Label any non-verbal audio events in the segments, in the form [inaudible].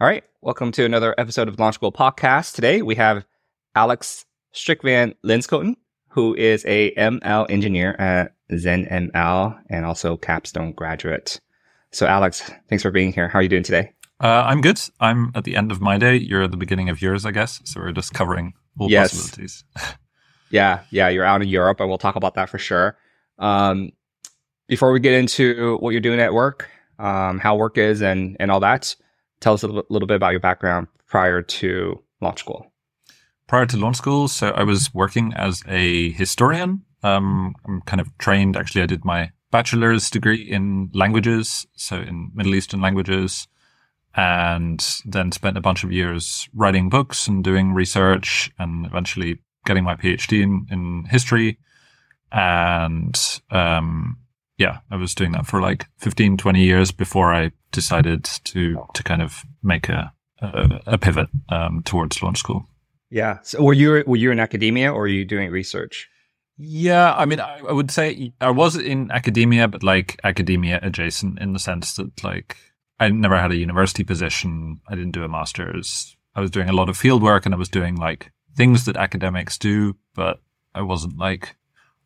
All right. Welcome to another episode of Launch School Podcast. Today we have Alex Strick van Linschoten, who is a ML engineer at ZenML and also Capstone graduate. So, Alex, thanks for being here. How are you doing today? Uh, I'm good. I'm at the end of my day. You're at the beginning of yours, I guess. So we're just covering all yes. possibilities. [laughs] yeah, yeah. You're out in Europe, and we'll talk about that for sure. Um, before we get into what you're doing at work, um, how work is, and and all that, tell us a little, bit about your background prior to launch school. Prior to launch school, so I was working as a historian. Um, I'm kind of trained. Actually, I did my bachelor's degree in languages, so in Middle Eastern languages, and then spent a bunch of years writing books and doing research, and eventually getting my PhD in, in history. And um, yeah, I was doing that for like 15, 20 years before I decided to to kind of make a a, a pivot um, towards launch school. Yeah. So were you were you in academia or were you doing research? Yeah, I mean, I, I would say I was in academia, but like academia adjacent in the sense that like I never had a university position. I didn't do a master's. I was doing a lot of field work and I was doing like things that academics do, but I wasn't like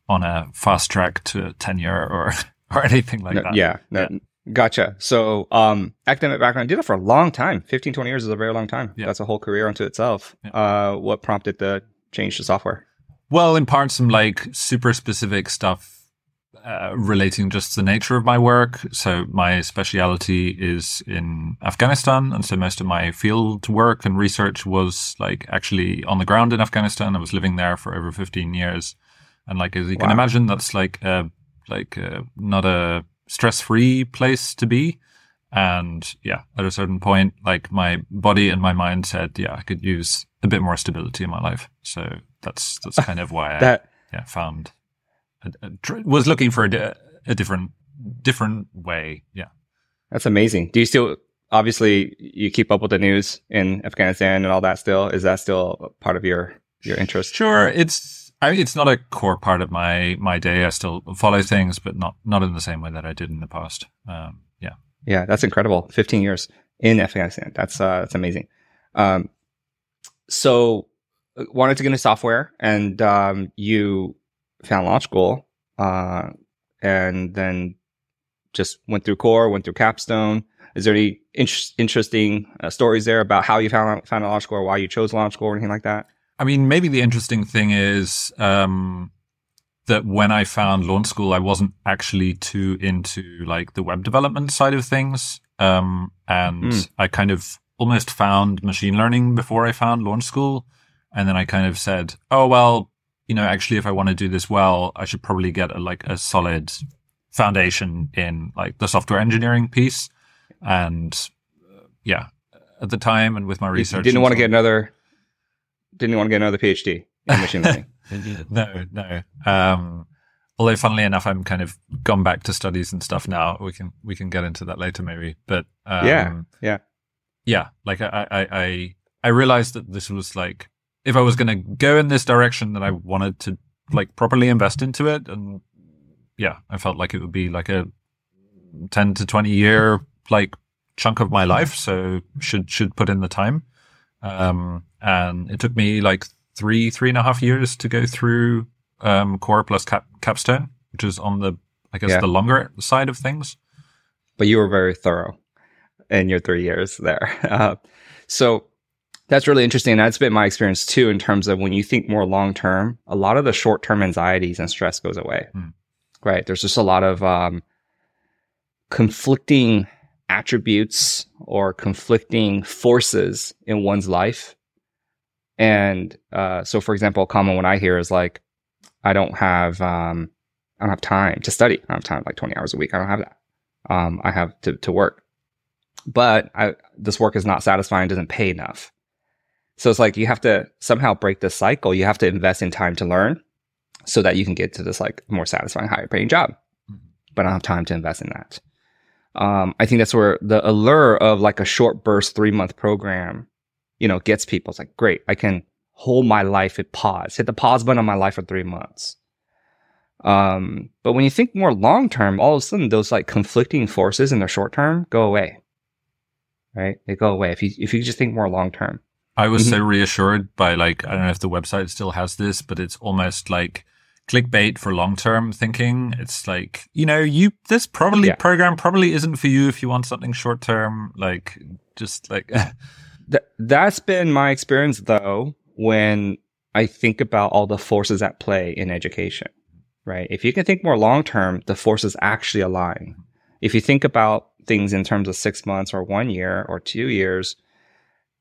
on a fast track to tenure or [laughs] or anything like no, that. Yeah, no, yeah. Gotcha. So, um, academic background did it for a long time. 15, 20 years is a very long time. Yeah. That's a whole career unto itself. Yeah. Uh, what prompted the change to software? Well, in part, some like super specific stuff uh, relating just the nature of my work. So my speciality is in Afghanistan. And so most of my field work and research was like actually on the ground in Afghanistan. I was living there for over 15 years. And like, as you wow. can imagine, that's like, uh, like, uh, not a stress free place to be. And yeah, at a certain point, like my body and my mind said, yeah, I could use a bit more stability in my life. So that's, that's kind of why [laughs] that, I yeah, found, a, a tr- was looking for a, a different, different way. Yeah. That's amazing. Do you still, obviously you keep up with the news in Afghanistan and all that still? Is that still part of your, your interest? Sure. It's, I mean, it's not a core part of my my day. I still follow things, but not not in the same way that I did in the past. Um, yeah, yeah, that's incredible. Fifteen years in Afghanistan. That's uh, that's amazing. Um, so uh, wanted to get into software, and um, you found Launch School, uh, and then just went through core, went through capstone. Is there any in- interesting uh, stories there about how you found found Launch School, why you chose Launch School, or anything like that? I mean, maybe the interesting thing is um, that when I found Launch School, I wasn't actually too into like the web development side of things, um, and mm. I kind of almost found machine learning before I found Launch School, and then I kind of said, "Oh well, you know, actually, if I want to do this well, I should probably get a, like a solid foundation in like the software engineering piece." And uh, yeah, at the time and with my research, you didn't want to get another didn't want to get another PhD in machine learning. [laughs] [laughs] no, no. Um, although, funnily enough, I'm kind of gone back to studies and stuff now. We can we can get into that later, maybe. But um, yeah, yeah, yeah. Like I, I, I, I realized that this was like if I was going to go in this direction, that I wanted to like properly invest into it, and yeah, I felt like it would be like a ten to twenty year like chunk of my life. So should should put in the time. Um, and it took me like three, three and a half years to go through um, core plus cap- capstone, which is on the, I guess, yeah. the longer side of things. But you were very thorough in your three years there. [laughs] Uh, so that's really interesting. That's been my experience too, in terms of when you think more long term, a lot of the short term anxieties and stress goes away. Hmm. Right. There's just a lot of um, conflicting attributes or conflicting forces in one's life. And uh, so, for example, a common one I hear is like, I don't have, um, I don't have time to study. I don't have time like 20 hours a week. I don't have that. Um, I have to, to work, but I, this work is not satisfying, doesn't pay enough. So it's like you have to somehow break this cycle. You have to invest in time to learn so that you can get to this like more satisfying, higher paying job. Mm-hmm. But I don't have time to invest in that um, I think that's where the allure of like a short burst three month program, you know, gets people. It's like, great, I can hold my life at pause, hit the pause button on my life for three months. Um, but when you think more long term, all of a sudden those like conflicting forces in the short term go away. right? They go away if you if you just think more long term. I was Mm-hmm. so reassured by like I don't know if the website still has this, but it's almost like clickbait for long term thinking. It's like you know you this probably Yeah. program probably isn't for you if you want something short term. Like just like [laughs] Th- that's been my experience though when I think about all the forces at play in education, right? If you can think more long term, the forces actually align. If you think about things in terms of six months or one year or two years,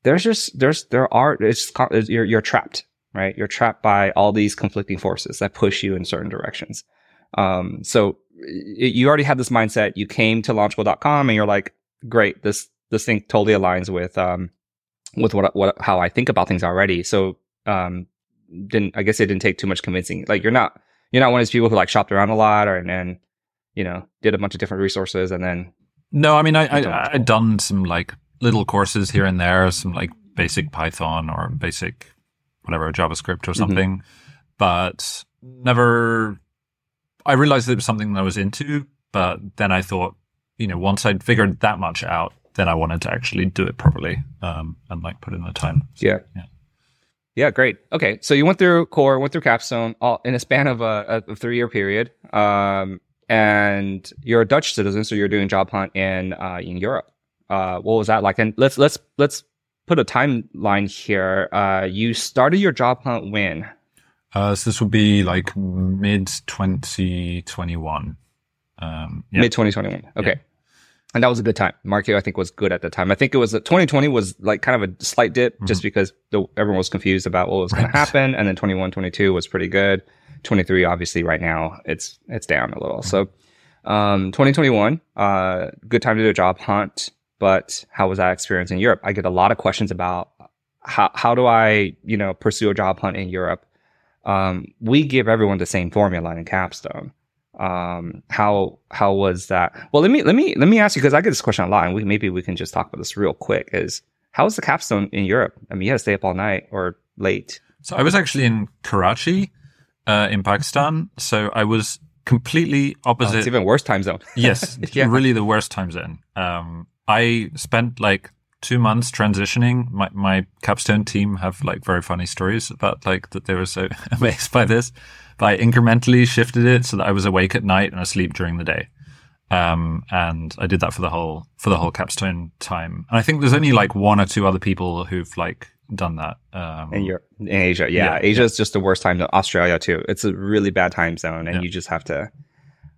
there's just there's there are it's you're you're trapped, right? You're trapped by all these conflicting forces that push you in certain directions. Um, so y- you already had this mindset. You came to launchschool.com and you're like, great, this this thing totally aligns with um with what what how I think about things already. So um didn't I guess it didn't take too much convincing. Like you're not you're not one of these people who like shopped around a lot or and then you know did a bunch of different resources and then no, I mean I, I I'd done some like little courses here and there, some like basic Python or basic whatever JavaScript or something, but never. I realized it was something that I was into, but then I thought, you know, once I'd figured that much out, then I wanted to actually do it properly um, and like put in the time. yeah Yeah. yeah great okay so you went through core went through capstone all in a span of a, a three year period um and you're a Dutch citizen so you're doing job hunt in uh in Europe uh what was that like and let's let's let's put a timeline here. Uh you started your job hunt when? Uh, so this would be like mid 2021. Um, yeah. mid 2021 okay. And that was a good time. Market i think was good at the time. I think it was 2020 was like kind of a slight dip just because the, everyone was confused about what was going Right. to happen. And then 21 22 was pretty good. 23 obviously right now it's it's down a little. So um 2021 uh good time to do a job hunt but how was that experience in europe i get a lot of questions about how how do i you know pursue a job hunt in europe um we give everyone the same formula in capstone um how how was that well let me let me let me ask you because i get this question a lot and we maybe we can just talk about this real quick is how was the capstone in europe i mean you had to stay up all night or late So I was actually in Karachi, uh, in Pakistan. So I was completely oh, opposite. it's even worse time zone yes, [laughs] Yeah. really the worst time zone. Um, I spent like two months transitioning. My, my capstone team have like very funny stories about like that they were so [laughs] amazed by this. But I incrementally shifted it so that I was awake at night and asleep during the day. Um, and I did that for the whole, for the whole capstone time. And I think there's only like one or two other people who've like done that. Um, in Europe, in Asia. Yeah, Yeah, Asia is just the worst time. Australia too. It's a really bad time zone, and Yeah. you just have to.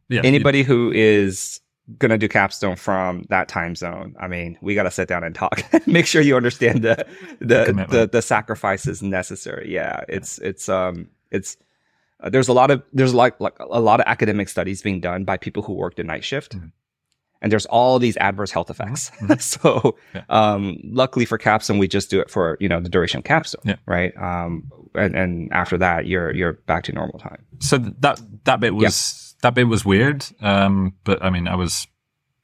yeah, Anybody who is gonna do capstone from that time zone, I mean, we got to sit down and talk. [laughs] Make sure you understand the the the, the sacrifices necessary. Yeah, it's it's um it's. Uh, there's a lot of there's like like a lot of academic studies being done by people who worked a night shift, Mhm. and there's all these adverse health effects. Mhm. [laughs] so, Yeah. um, luckily for capstone, we just do it for you know the duration of capstone, Yeah. right? Um, and and after that, you're you're back to normal time. so that that bit was that bit was weird. Um, but I mean, I was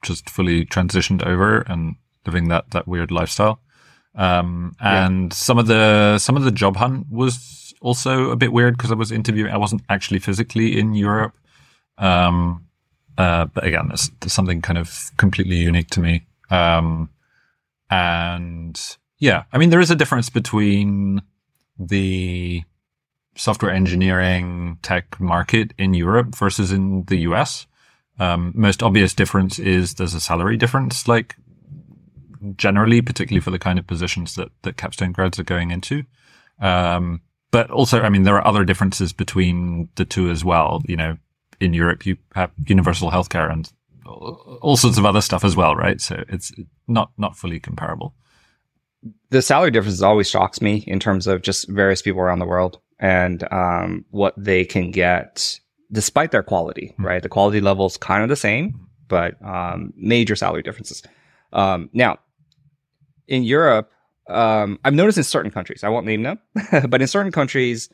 just fully transitioned over and living that that weird lifestyle. Um, Yeah. and some of the some of the job hunt was also a bit weird because I was interviewing. I wasn't actually physically in Europe. Um, uh, but again, there's, there's something kind of completely unique to me. Um, and yeah, I mean, there is a difference between the software engineering tech market in Europe versus in the US. Um, most obvious difference is there's a salary difference, like generally, particularly for the kind of positions that, that capstone grads are going into. Um, but also, I mean, there are other differences between the two as well. You know, in Europe, you have universal healthcare and all sorts of other stuff as well, right? So it's not, not fully comparable. The salary difference always shocks me in terms of just various people around the world and um, what they can get despite their quality, Mhm. right? The quality level is kind of the same, but um, major salary differences. Um, now, in Europe, um, I've noticed in certain countries, I won't name them, [laughs] but in certain countries,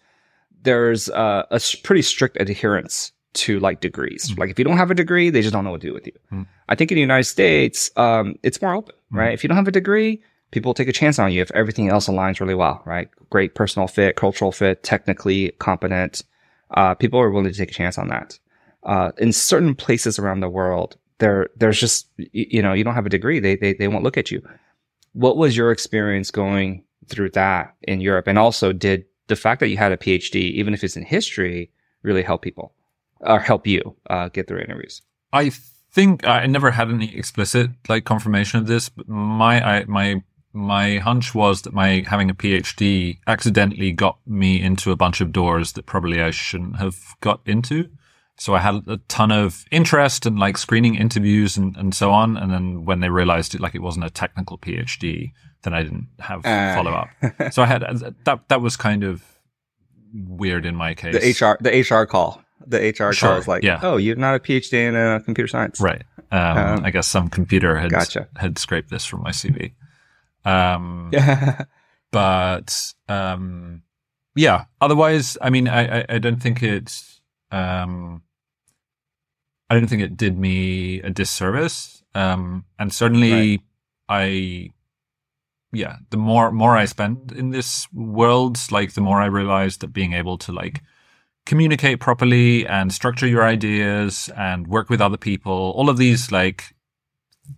there's uh, a pretty strict adherence to like degrees. Mhm. Like if you don't have a degree, they just don't know what to do with you. Mhm. I think in the United States, um, it's more open, Mhm. right? If you don't have a degree, people take a chance on you if everything else aligns really well, right? Great personal fit, cultural fit, technically competent. Uh, people are willing to take a chance on that. Uh, in certain places around the world, there, there's just, you know, you don't have a degree. They, they, they won't look at you. what was your experience going through that in Europe? And also, did the fact that you had a PhD, even if it's in history, really help people or help you uh, get through interviews? I think I never had any explicit like confirmation of this, but my I, my my hunch was that my having a PhD accidentally got me into a bunch of doors that probably I shouldn't have got into. So I had a ton of interest and like screening interviews and, and so on. And then when they realized it, like it wasn't a technical PhD, then I didn't have uh. follow up. [laughs] so I had that, that was kind of weird in my case. The HR, the HR call, the HR sure, call is like, yeah. oh, you're not a PhD in uh, computer science. Right. Um, um, I guess some computer had, gotcha. had scraped this from my CV. Um, [laughs] but, um, yeah, otherwise, I mean, I, I, I don't think it's, um, I don't think it did me a disservice. Um, and certainly right. I, yeah, the more, more I spend in this world, like the more I realized that being able to like communicate properly and structure your ideas and work with other people, all of these like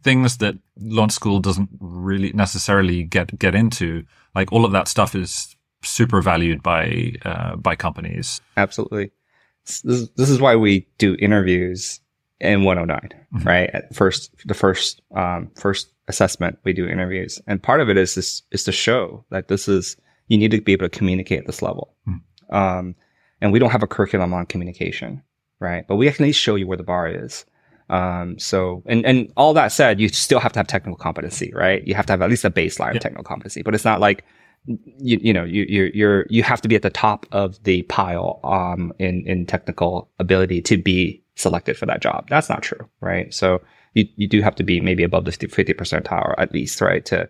things that launch school doesn't really necessarily get, get into, like all of that stuff is super valued by, uh, by companies. Absolutely this, this is why we do interviews in 109, mm-hmm. right? At first, the first, um, first assessment, we do interviews. And part of it is this, is to show that this is, you need to be able to communicate at this level. Mm-hmm. Um, and we don't have a curriculum on communication, right? But we can at least show you where the bar is. Um, so, and, and all that said, you still have to have technical competency, right? You have to have at least a baseline of technical competency, but it's not like, you, you know, you, you're, you're, you have to be at the top of the pile, um, in, in technical ability to be selected for that job. That's not true, right? So you, you do have to be maybe above the 50 percentile at least, right? To,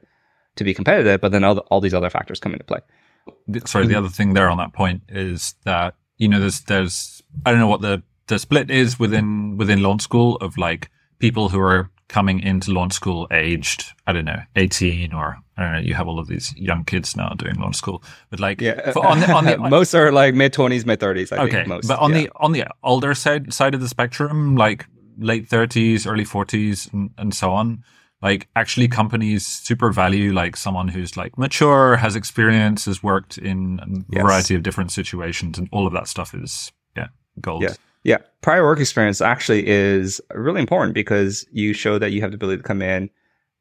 to be competitive, but then all, the, all these other factors come into play. Sorry, the other thing there on that point is that, you know, there's, there's, I don't know what the, the split is within, within launch school of like people who are coming into launch school aged, I don't know, 18 or I don't know, you have all of these young kids now doing launch school, but like, yeah, on the, on the, [laughs] most are like mid twenties, mid thirties. okay. Think, most, but on yeah. the, on the older side, side of the spectrum, like late thirties, early forties and, and so on, like actually companies super value like someone who's like mature, has experience, has worked in a yes. variety of different situations and all of that stuff is, yeah, gold. Yeah. Yeah. Prior work experience actually is really important because you show that you have the ability to come in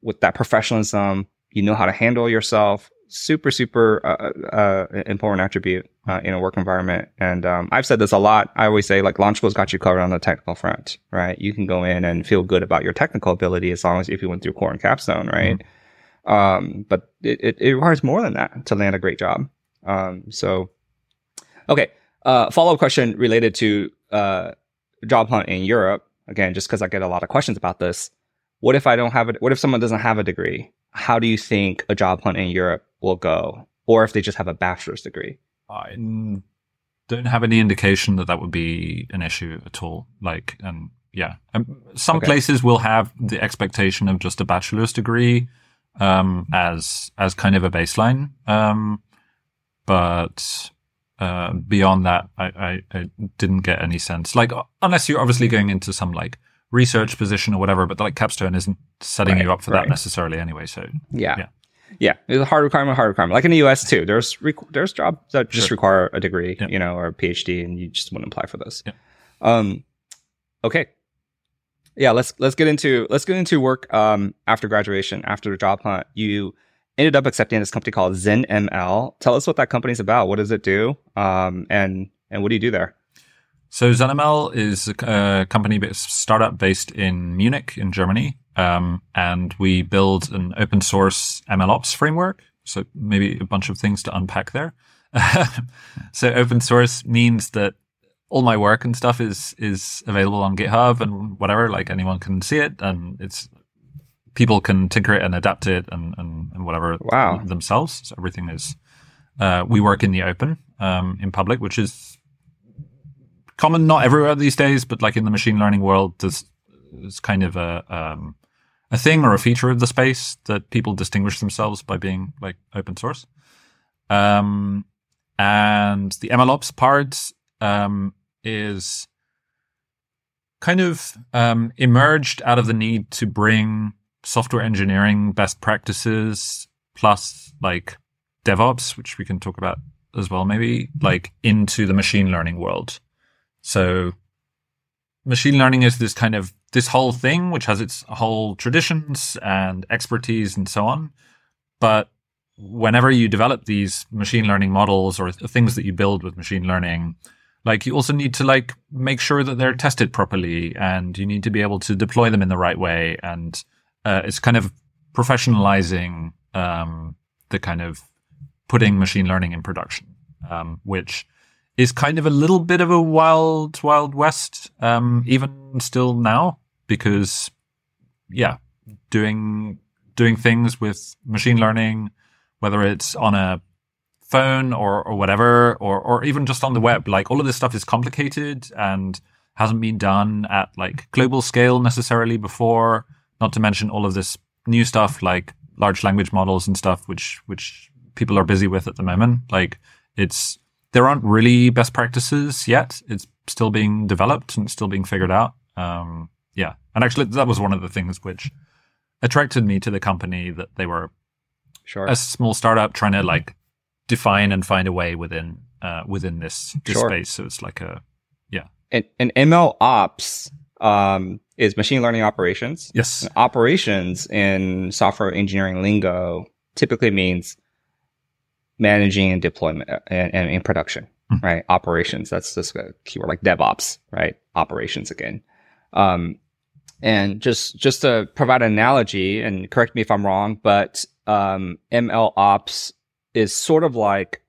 with that professionalism. You know how to handle yourself. Super, super uh, uh, uh important attribute uh, in a work environment. And um, I've said this a lot. I always say like launch school's got you covered on the technical front, right? You can go in and feel good about your technical ability as long as if you went through core and capstone, right? Mm-hmm. Um, but it, it, it, requires more than that to land a great job. Um, so, okay. Uh, follow up question related to uh, job hunt in Europe, again, just because I get a lot of questions about this. What if I don't have it? What if someone doesn't have a degree? How do you think a job hunt in Europe will go? Or if they just have a bachelor's degree? I don't have any indication that that would be an issue at all. Like, and yeah, um, some okay. places will have the expectation of just a bachelor's degree um, as as kind of a baseline. Um, but uh, beyond that, I, I, I, didn't get any sense. Like, unless you're obviously going into some like research position or whatever, but like Capstone isn't setting right, you up for right. that necessarily anyway. So yeah. yeah. Yeah, it's a hard requirement, hard requirement. Like in the US too, there's requ- there's jobs that just sure. require a degree, yeah. you know, or a PhD, and you just wouldn't apply for those. Yeah. Um, okay, yeah. Let's let's get into let's get into work um, after graduation, after the job hunt. You ended up accepting this company called ZenML. Tell us what that company's about. What does it do? Um, and and what do you do there? So ZenML is a company based, startup based in Munich in Germany, um, and we build an open source MLOps framework. So maybe a bunch of things to unpack there. [laughs] so open source means that all my work and stuff is is available on GitHub and whatever. Like anyone can see it, and it's people can tinker it and adapt it and, and, and whatever wow. themselves. So everything is, uh, we work in the open, um, in public, which is common, not everywhere these days, but like in the machine learning world, there's, there's kind of a, um, a thing or a feature of the space that people distinguish themselves by being like open source. Um, and the MLOps part, um, is kind of, um, emerged out of the need to bring software engineering best practices plus like DevOps, which we can talk about as well, maybe like into the machine learning world. So machine learning is this kind of this whole thing, which has its whole traditions and expertise and so on. But whenever you develop these machine learning models or things that you build with machine learning, like you also need to like make sure that they're tested properly and you need to be able to deploy them in the right way. And uh, it's kind of professionalizing um, the kind of putting machine learning in production, um, which is kind of a little bit of a wild, wild west, um, even still now, because yeah, doing doing things with machine learning, whether it's on a phone or, or whatever, or, or even just on the web. Like all of this stuff is complicated and hasn't been done at like global scale necessarily before. Not to mention all of this new stuff like large language models and stuff, which, which people are busy with at the moment. Like it's, there aren't really best practices yet. It's still being developed and still being figured out. Um, yeah. And actually that was one of the things which attracted me to the company that they were Sure. a small startup trying to like define and find a way within uh, within this, this Sure. space. So it's like a yeah. and, and ML ops um, is machine learning operations. yes, Operations in software engineering lingo typically means managing and deployment uh, and, and in production, Mhm. right? Operations. That's just a keyword like DevOps, right? Operations again. Um, and just just to provide an analogy, and correct me if I'm wrong, but um, ML ops is sort of like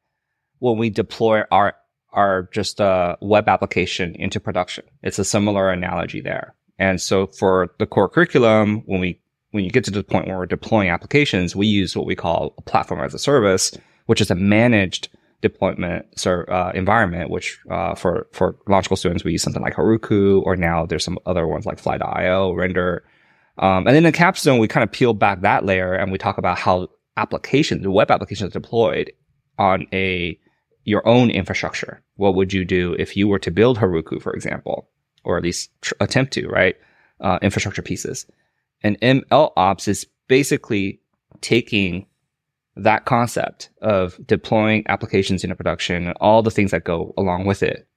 when we deploy our our just a web application into production. It's a similar analogy there. And so for the core curriculum, when we when you get to the point where we're deploying applications, we use what we call a platform as a service, which is a managed deployment uh, environment. Which uh, for for logical students, we use something like Heroku, or now there's some other ones like Fly.io, Render. Um, and then in Capstone, we kind of peel back that layer and we talk about how applications, the web applications are deployed on a your own infrastructure. What would you do if you were to build Heroku, for example, or at least tr- attempt to, right? Uh, infrastructure pieces. And ML ops is basically taking that concept of deploying applications into production and all the things that go along with it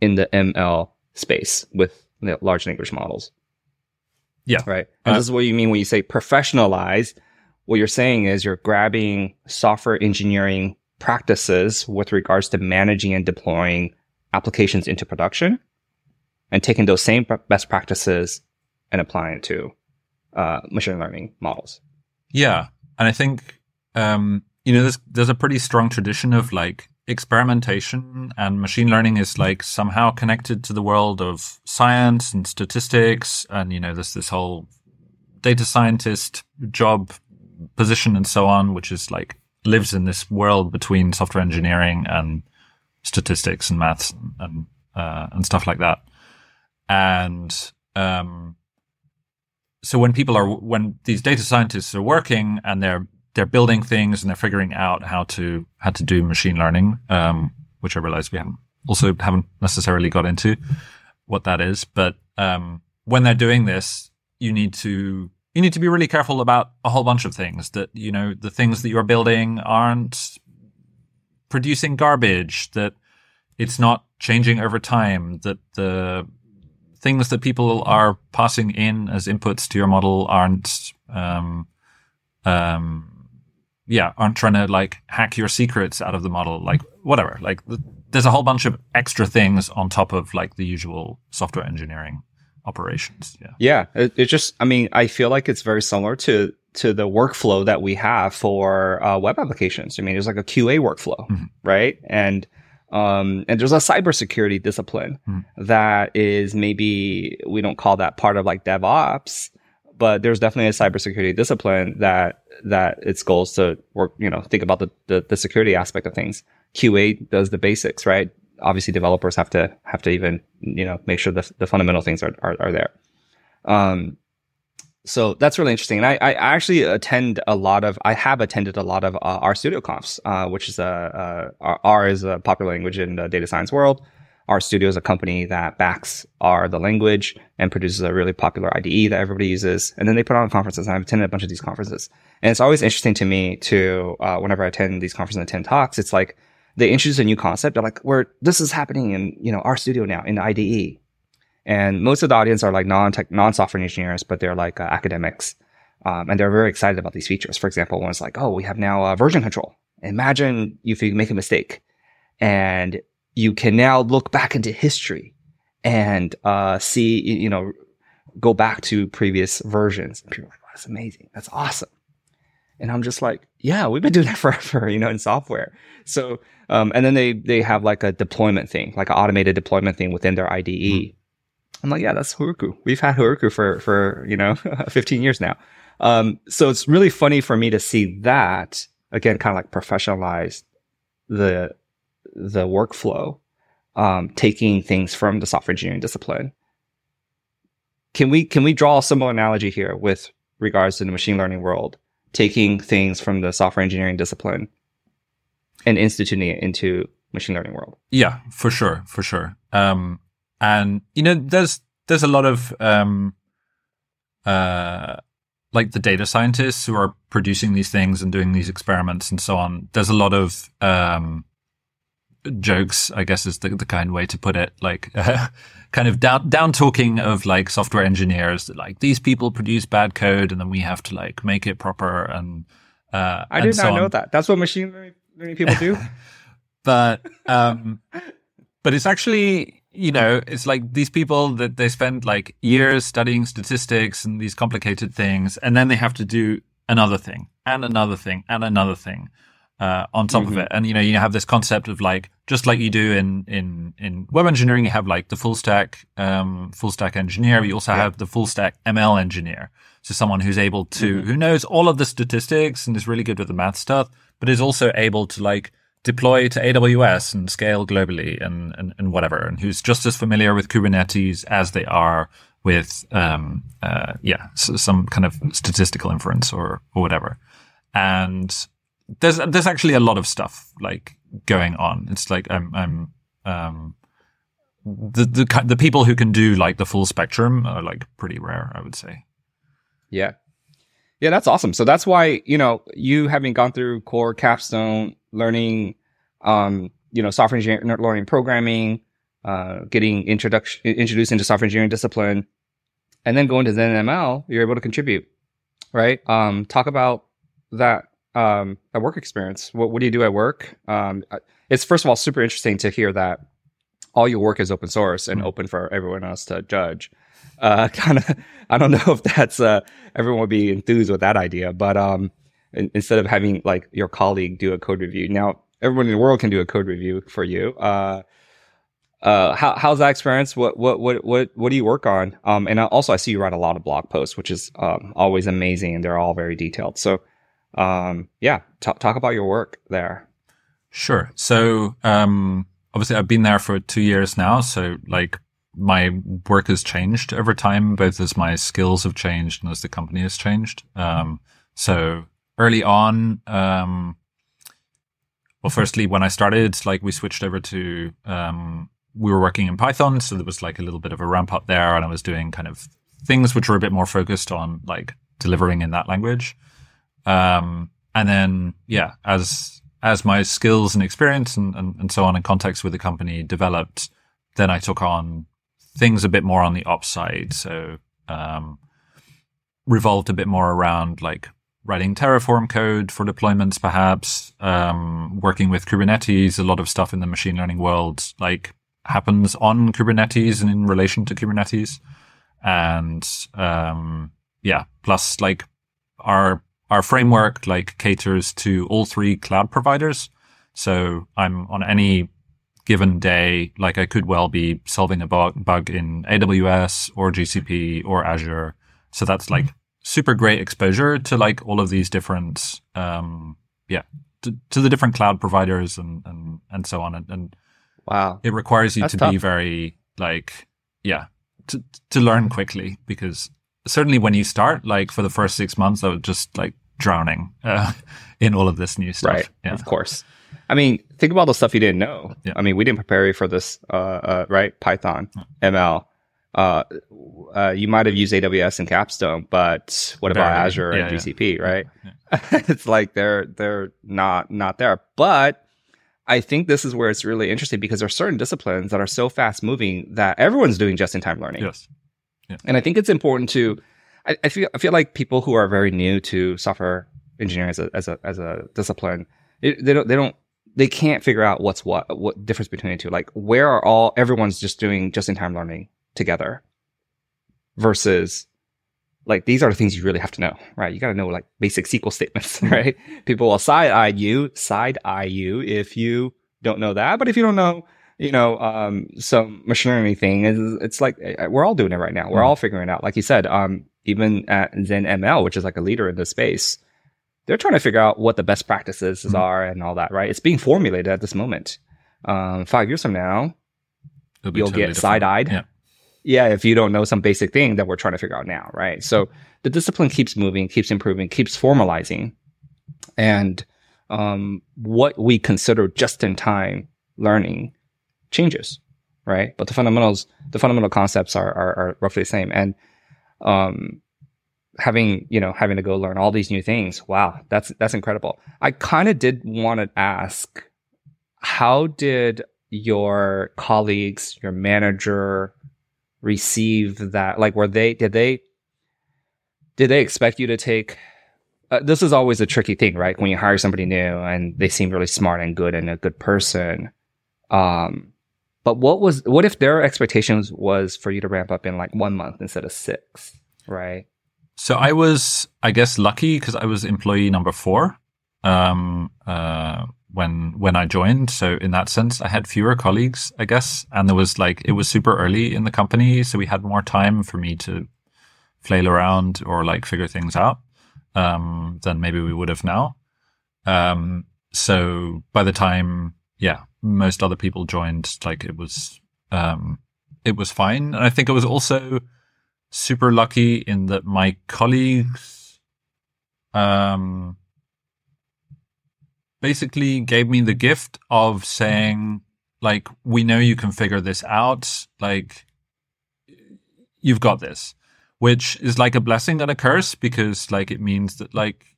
in the ML space with you know, large language models. Yeah. Right. And Uh, this is what you mean when you say professionalize. What you're saying is you're grabbing software engineering practices with regards to managing and deploying applications into production and taking those same best practices and applying it to uh, machine learning models. yeah, and I think um, you know there's there's a pretty strong tradition of like experimentation and machine learning is like somehow connected to the world of science and statistics, and you know there's this whole data scientist job position and so on, which is like lives in this world between software engineering and statistics and maths and uh, and stuff like that. And um, so when people are when these data scientists are working and they're they're building things and they're figuring out how to how to do machine learning, um, which I realize we haven't also haven't necessarily got into what that is, but um, when they're doing this, you need to you need to be really careful about a whole bunch of things. That you know the things that you're building aren't producing garbage. That it's not changing over time. That the things that people are passing in as inputs to your model aren't um, um, yeah aren't trying to like hack your secrets out of the model like whatever like th- there's a whole bunch of extra things on top of like the usual software engineering operations yeah Yeah, it, it just, I mean, I feel like it's very similar to to the workflow that we have for uh, web applications. I mean, there's like a QA workflow, Mhm. right? And um, and there's a cybersecurity discipline Mhm. that is maybe we don't call that part of like DevOps, but there's definitely a cybersecurity discipline that that its goals to work. You know, think about the the, the security aspect of things. QA does the basics, right? Obviously, developers have to have to even you know make sure the the fundamental things are are, are there. Um, so that's really interesting. And I, I actually attend a lot of, I have attended a lot of uh, R Studio Confs, uh, which is a, uh, R- R is a popular language in the data science world. R Studio is a company that backs R, the language, and produces a really popular IDE that everybody uses. And then they put on conferences, and I've attended a bunch of these conferences. And it's always interesting to me to, uh, whenever I attend these conferences and attend talks, it's like they introduce a new concept. They're like, where this is happening in, you know, R Studio now in the IDE. And most of the audience are like non-tech, non-software engineers, but they're like uh, academics. Um, and they're very excited about these features. For example, one's like, oh, we have now uh, version control. Imagine if you make a mistake and you can now look back into history and uh, see, you know, go back to previous versions. And people are like, that's amazing. That's awesome. And I'm just like, yeah, we've been doing that [laughs] forever, you know, in software. So, um, and then they, they have like a deployment thing, like an automated deployment thing within their IDE. Mm-hmm. I'm like, yeah, that's Heroku. We've had Heroku for, for, you know, [laughs] 15 years now. Um, so it's really funny for me to see that again, kind of like professionalize the, the workflow, um, taking things from the software engineering discipline. Can we, can we draw a similar analogy here with regards to the machine learning world, taking things from the software engineering discipline and instituting it into machine learning world? Yeah, for sure. For sure. Um, and you know, there's, there's a lot of, um, uh, like the data scientists who are producing these things and doing these experiments and so on, there's a lot of um, jokes, I guess is the, the kind way to put it, like [laughs] uh, kind of down down talking of like software engineers that like these people produce bad code and then we have to like make it proper and uh, I did not know that. That's what machine learning people do. [laughs] but um, but it's actually you know, it's like these people that they spend like years studying statistics and these complicated things, and then they have to do another thing and another thing and another thing uh, on top mm-hmm. of it. And you know, you have this concept of like just like you do in in in web engineering, you have like the full stack um, full stack engineer. You also yeah. have the full stack ML engineer, so someone who's able to mm-hmm. who knows all of the statistics and is really good with the math stuff, but is also able to like deploy to AWS and scale globally and, and, and whatever, and who's just as familiar with Kubernetes as they are with, um, uh, yeah, so some kind of statistical inference or, or whatever. And there's, there's actually a lot of stuff like going on. It's like, I'm, I'm, um, the, the, the people who can do like the full spectrum are like pretty rare, I would say. Yeah. Yeah, that's awesome. So that's why, you know, you having gone through core capstone, learning, um, you know, software engineering, learning programming, uh, getting introduction, introduced into software engineering discipline, and then going to ZenML, you're able to contribute, right? Um, talk about that, um, that work experience. What, what do you do at work? Um, it's first of all super interesting to hear that all your work is open source and mm-hmm. open for everyone else to judge. Uh, [laughs] kind of, I don't know if that's, uh, everyone would be enthused with that idea, but, um, in, instead of having like your colleague do a code review. Now, everyone in the world can do a code review for you. Uh, uh, how, how's that experience? What, what, what, what, what do you work on? Um, and also I see you write a lot of blog posts, which is, um, always amazing and they're all very detailed. So, um, yeah, t- talk about your work there. Sure. So, um, obviously I've been there for two years now. So like my work has changed over time, both as my skills have changed and as the company has changed. Um, so early on, um, well, firstly, when I started, like we switched over to, um, we were working in Python. So there was like a little bit of a ramp up there and I was doing kind of things which were a bit more focused on like delivering in that language. Um, and then, yeah, as, as my skills and experience and, and, and so on in context with the company developed, then I took on things a bit more on the ops side. So, um, revolved a bit more around like writing Terraform code for deployments, perhaps, um, working with Kubernetes. A lot of stuff in the machine learning world, like happens on Kubernetes and in relation to Kubernetes. And, um, yeah, plus like our, our framework like caters to all three cloud providers. So I'm on any given day, like I could well be solving a bug, bug in AWS or GCP or Azure. So that's like super great exposure to like all of these different, um, yeah, to, to the different cloud providers and, and, and so on. And, and wow, it requires you That's to tough. be very like, yeah, to, to learn quickly because certainly when you start, like for the first six months, I was just like drowning, uh, in all of this new stuff. Right. Yeah. Of course. I mean, think about the stuff you didn't know. Yeah. I mean, we didn't prepare you for this, uh, uh, right? Python, ML. Uh, uh, you might have used AWS and Capstone, but what about. Azure Yeah, and. GCP, right? [laughs] It's like they're they're not not there. But I think this is where it's really interesting because there are certain disciplines that are so fast moving that everyone's doing just in time learning. Yes. And I think it's important to, I, I feel, I feel like people who are very new to software engineering as a, as a, as a discipline, it, they don't, they don't, they can't figure out what's what, what difference between the two. Like where are all, everyone's just doing just in time learning together versus like these are the things you really have to know, right? You got to know like basic SQL statements, [laughs] right? People will side eye you, side eye you if you don't know that. But if you don't know, you know, um, some machine learning thing, it's, it's like uh, we're all doing it right now. We're Mm. all figuring it out. Like you said, um, even at ZenML, which is like a leader in this space, they're trying to figure out what the best practices Mhm. are and all that, right? It's being formulated at this moment. Um, five years from now, you'll totally get side eyed. Yeah. Yeah, if you don't know some basic thing that we're trying to figure out now, right? So the discipline keeps moving, keeps improving, keeps formalizing. And um, what we consider just in time learning changes, right? But the fundamentals, the fundamental concepts are, are, are roughly the same. And um, having, you know, having to go learn all these new things, wow, that's, that's incredible. I kind of did want to ask, how did your colleagues, your manager receive that? Like, were they, did they, did they expect you to take, uh, this is always a tricky thing, right? When you hire somebody new and they seem really smart and good and a good person. Um, but what was, what if their expectations was for you to ramp up in like one month instead of six, right? So I was, I guess, lucky because I was employee number four um, uh, when when I joined. So in that sense, I had fewer colleagues, I guess, and there was like it was super early in the company, so we had more time for me to flail around or like figure things out um, than maybe we would have now. Um, so by the time, yeah, most other people joined, like it was, um, it was fine, and I think it was also super lucky in that my colleagues um basically gave me the gift of saying like we know you can figure this out. Like you've got this which is like a blessing and a curse because like it means that like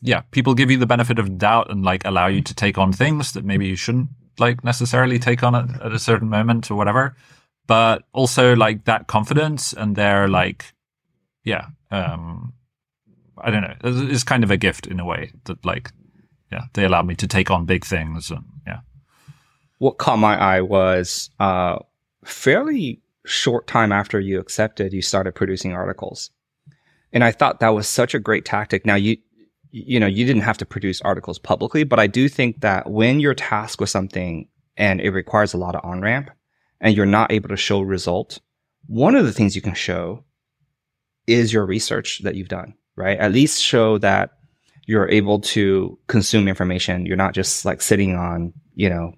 yeah people give you the benefit of doubt and like allow you to take on things that maybe you shouldn't like necessarily take on at, at a certain moment or whatever. But also like that confidence and their like yeah um i don't know it's kind of a gift in a way that like yeah they allowed me to take on big things and yeah. What caught my eye was uh, fairly short time after you accepted, you started producing articles, and I thought that was such a great tactic. Now you, you know, you didn't have to produce articles publicly, but I do think that when you're tasked with something and it requires a lot of on ramp, and you're not able to show result, one of the things you can show is your research that you've done, right? At least show that you're able to consume information. You're not just like sitting on, you know,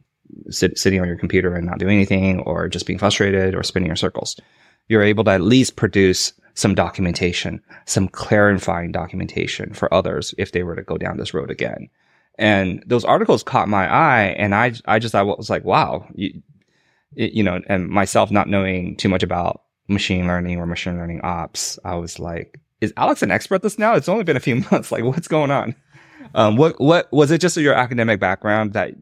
sit, sitting on your computer and not doing anything or just being frustrated or spinning your circles. You're able to at least produce some documentation, some clarifying documentation for others if they were to go down this road again. And those articles caught my eye and I, I just, I was like, wow, you, you know, and myself not knowing too much about machine learning or machine learning ops, I was like, is Alex an expert at this now? It's only been a few [laughs] months. Like, what's going on? Um, what, what was it just your academic background that,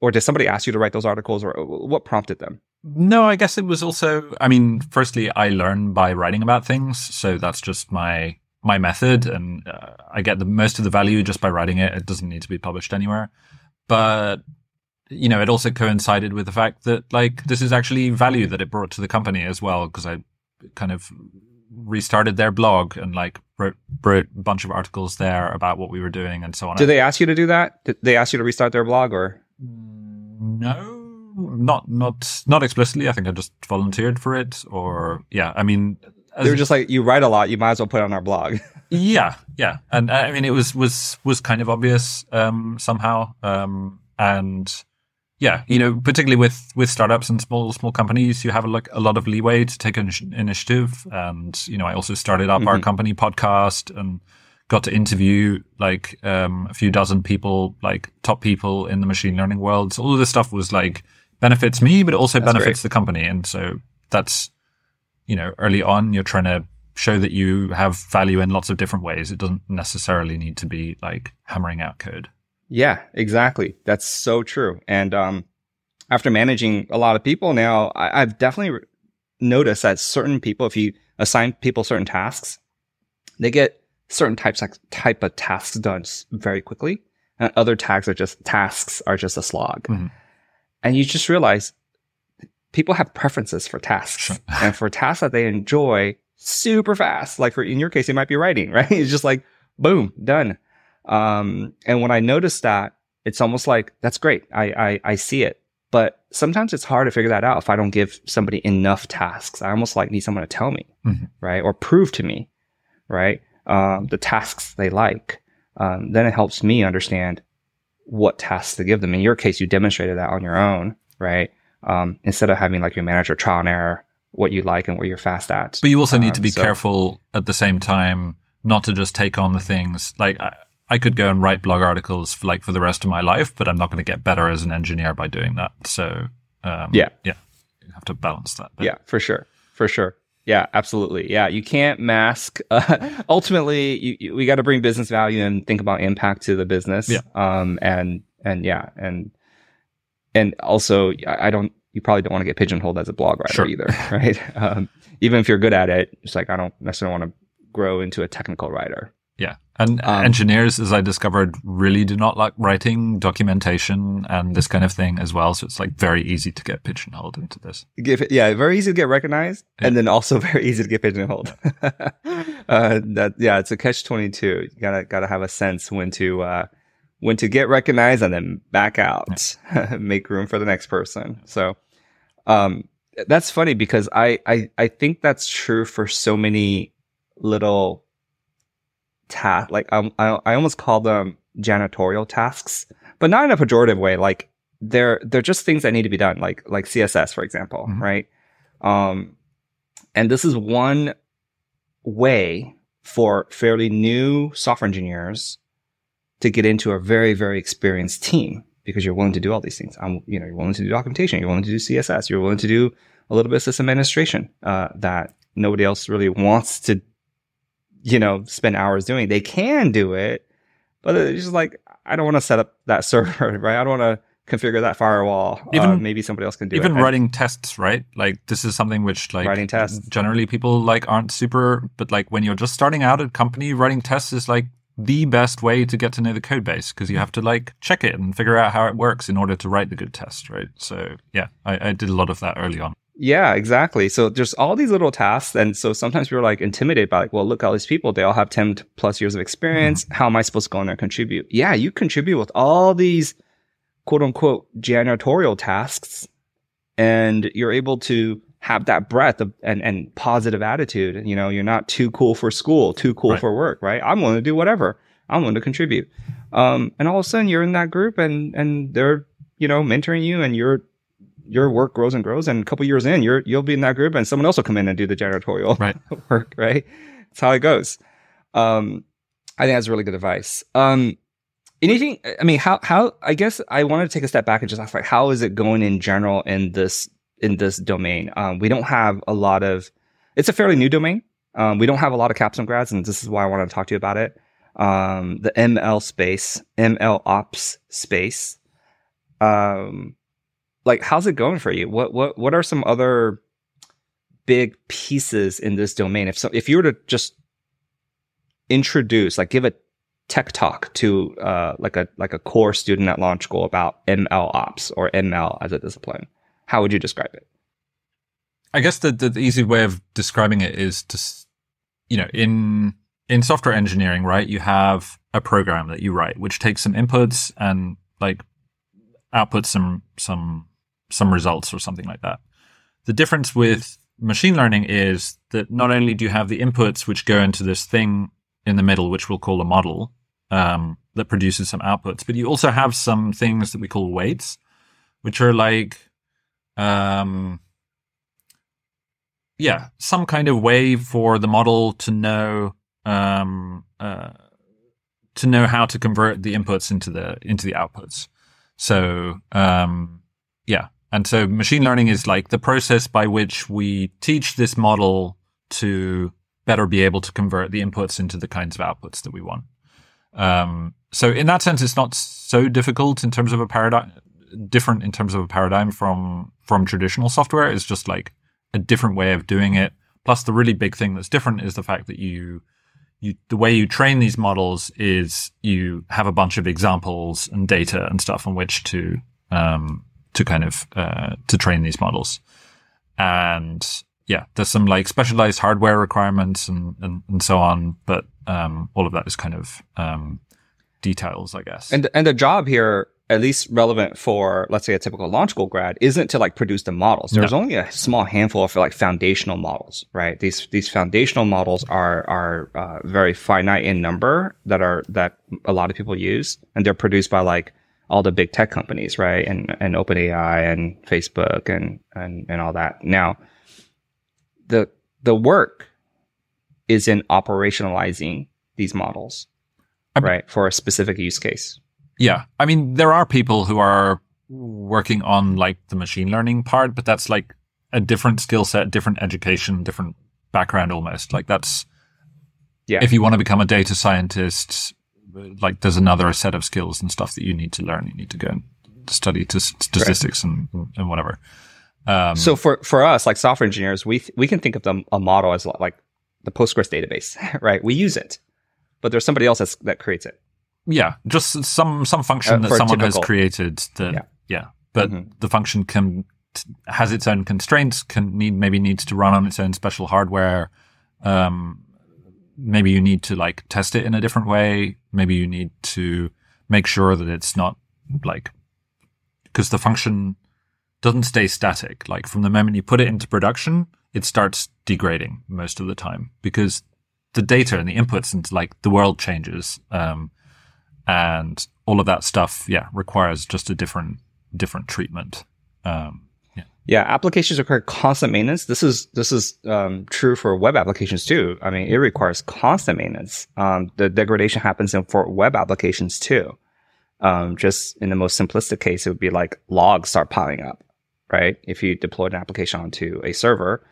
or did somebody ask you to write those articles or what prompted them? no i guess it was also i mean firstly i learn by writing about things so that's just my my method and uh, i get the most of the value just by writing it it doesn't need to be published anywhere but you know it also coincided with the fact that like this is actually value that it brought to the company as well because i kind of restarted their blog and like wrote, wrote a bunch of articles there about what we were doing and so on Did they ask you to do that? Did they ask you to restart their blog or? No, not not not explicitly. I think I just volunteered for it, or yeah. I mean, They were just like, you write a lot, you might as well put it on our blog. [laughs] yeah, yeah. And I mean, it was was was kind of obvious um, somehow, um, and yeah, you know, particularly with with startups and small small companies, you have a, like a lot of leeway to take an initiative. And you know, I also started up our Mhm. company podcast and got to interview like um, a few dozen people, like top people in the machine learning world. So all of this stuff was like benefits me, but it also That's benefits great. the company. And so that's, you know, early on, you're trying to show that you have value in lots of different ways. It doesn't necessarily need to be like hammering out code. Yeah, exactly. That's so true. And um, after managing a lot of people now, I, I've definitely noticed that certain people, if you assign people certain tasks, they get certain types of type of tasks done very quickly, and other tasks are just tasks are just a slog. Mhm. And you just realize people have preferences for tasks, Sure. [laughs] and for tasks that they enjoy super fast. Like for in your case, it might be writing, [laughs] right? It's just like boom, done. Um, and when I noticed that, it's almost like that's great. I, I I see it, but sometimes it's hard to figure that out if I don't give somebody enough tasks. I almost like need someone to tell me, Mhm. right, or prove to me, right, um, the tasks they like. Um, then it helps me understand what tasks to give them. In your case, you demonstrated that on your own, right? Um, instead of having like your manager trial and error what you like and what you're fast at. But you also need to Um, be so- careful at the same time not to just take on the things like I, I could go and write blog articles for like for the rest of my life, but I'm not going to get better as an engineer by doing that. So um, Yeah. yeah, you have to balance that. Yeah, for sure, for sure. Yeah, absolutely. Yeah, you can't mask. [laughs] Uh, ultimately, you, you, we got to bring business value and think about impact to the business. Yeah. Um. And and yeah, and and also, I don't. You probably don't want to get pigeonholed as a blog writer Sure. either, [laughs] right? Um, even if you're good at it, it's like I don't necessarily want to grow into a technical writer. Yeah. And Um, engineers, as I discovered, really do not like writing documentation and this kind of thing as well. So it's like very easy to get pigeonholed into this. Give it, yeah, very easy to get recognized, Yeah. and then also [laughs] very easy to get pigeonholed. [laughs] [laughs] uh, that yeah, it's a catch twenty two. You gotta gotta have a sense when to uh, when to get recognized and then back out, make room for the next person. So, um, that's funny because I I I think that's true for so many little tasks. Like um, I I almost call them janitorial tasks, but not in a pejorative way. Like they're they're just things that need to be done, like like CSS, for example, Mhm. right? Um, and this is one way for fairly new software engineers to get into a very very experienced team because you're willing to do all these things. I'm, you know, you're willing to do documentation, you're willing to do CSS, you're willing to do a little bit of system administration uh, that nobody else really wants to, you know, spend hours doing. They can do it, but it's just like I don't want to set up that [laughs] server, right? I don't want to configure that firewall. Even- uh, maybe somebody else can do Even it. Even writing tests, right? Like this is something which like Writing tests. generally people like aren't super, but like when you're just starting out at a company, writing tests is like the best way to get to know the code base because you have to like check it and figure out how it works in order to write the good test, right? So yeah, I, I did a lot of that early on. Yeah, exactly. So there's all these little tasks. And so sometimes we're like intimidated by like, well, look, at all these people, they all have 10 plus years of experience. How am I supposed to go in there and contribute? Yeah, you contribute with all these quote unquote janitorial tasks and you're able to have that breadth of, and, and positive attitude. You know, you're not too cool for school, too cool Right. for work, right? I'm willing to do whatever. I'm willing to contribute. Um, and all of a sudden you're in that group and, and they're, you know, mentoring you and you're, your work grows and grows. And a couple years in, you're, you'll be in that group and someone else will come in and do the janitorial Right. [laughs] work, right? That's how it goes. Um, I think that's really good advice. Um, anything, I mean, how, how, I guess I wanted to take a step back and just ask, like, how is it going in general in this, in this domain? Um, we don't have a lot of, it's a fairly new domain. Um, we don't have a lot of capstone grads, and this is why I wanted to talk to you about it. Um, the ML space, ML ops space. Um, like, how's it going for you? What, what, what are some other big pieces in this domain? If so, if you were to just introduce, like, give a tech talk to uh, like a like a core student at launch school about ML ops or ML as a discipline, how would you describe it? I guess the, the, the easy way of describing it is to, you know, in in software engineering, right? You have a program that you write, which takes some inputs and like outputs some some some results or something like that. The difference with machine learning is that not only do you have the inputs which go into this thing in the middle, which we'll call a model, um, that produces some outputs, but you also have some things that we call weights, which are like, um, yeah, some kind of way for the model to know um, uh, to know how to convert the inputs into the into the outputs. So um, yeah, and so machine learning is like the process by which we teach this model to better be able to convert the inputs into the kinds of outputs that we want. Um, so in that sense, it's not so difficult in terms of a paradigm, different in terms of a paradigm from from traditional software. It's just like a different way of doing it. Plus, the really big thing that's different is the fact that you you the way you train these models is you have a bunch of examples and data and stuff on which to um, to kind of uh, to train these models. And yeah, there's some like specialized hardware requirements and and, and so on, but um, all of that is kind of um, details, I guess. And and the job here at least relevant for let's say a typical launch school grad isn't to like produce the models there's only a small handful of like foundational models right these these foundational models are are uh, very finite in number that are that a lot of people use and they're produced by like all the big tech companies right and and OpenAI and Facebook and and and all that now the the work is in operationalizing these models I mean, right for a specific use case yeah. I mean, there are people who are working on like the machine learning part, but that's like a different skill set, different education, different background almost. Like that's, yeah. If you want to become a data scientist, like there's another set of skills and stuff that you need to learn. You need to go and study to statistics right. and, and whatever. Um, so for, for us, like software engineers, we, th- we can think of them, a model as like the Postgres database, [laughs] right? We use it, but there's somebody else that creates it yeah, just some some function uh, that someone typical. has created. That yeah, yeah. but mm-hmm. the function can has its own constraints. Can need maybe needs to run on its own special hardware. Um, maybe you need to like test it in a different way. Maybe you need to make sure that it's not like because the function doesn't stay static. Like from the moment you put it into production, it starts degrading most of the time because the data and the inputs and like the world changes. Um, and all of that stuff, yeah, requires just a different different treatment. Um, yeah. applications require constant maintenance. This is this is um, true for web applications too. I mean, it requires constant maintenance. Um, the degradation happens in for web applications too. Um, just in the most simplistic case, it would be like logs start piling up, right? If you deploy an application onto a server,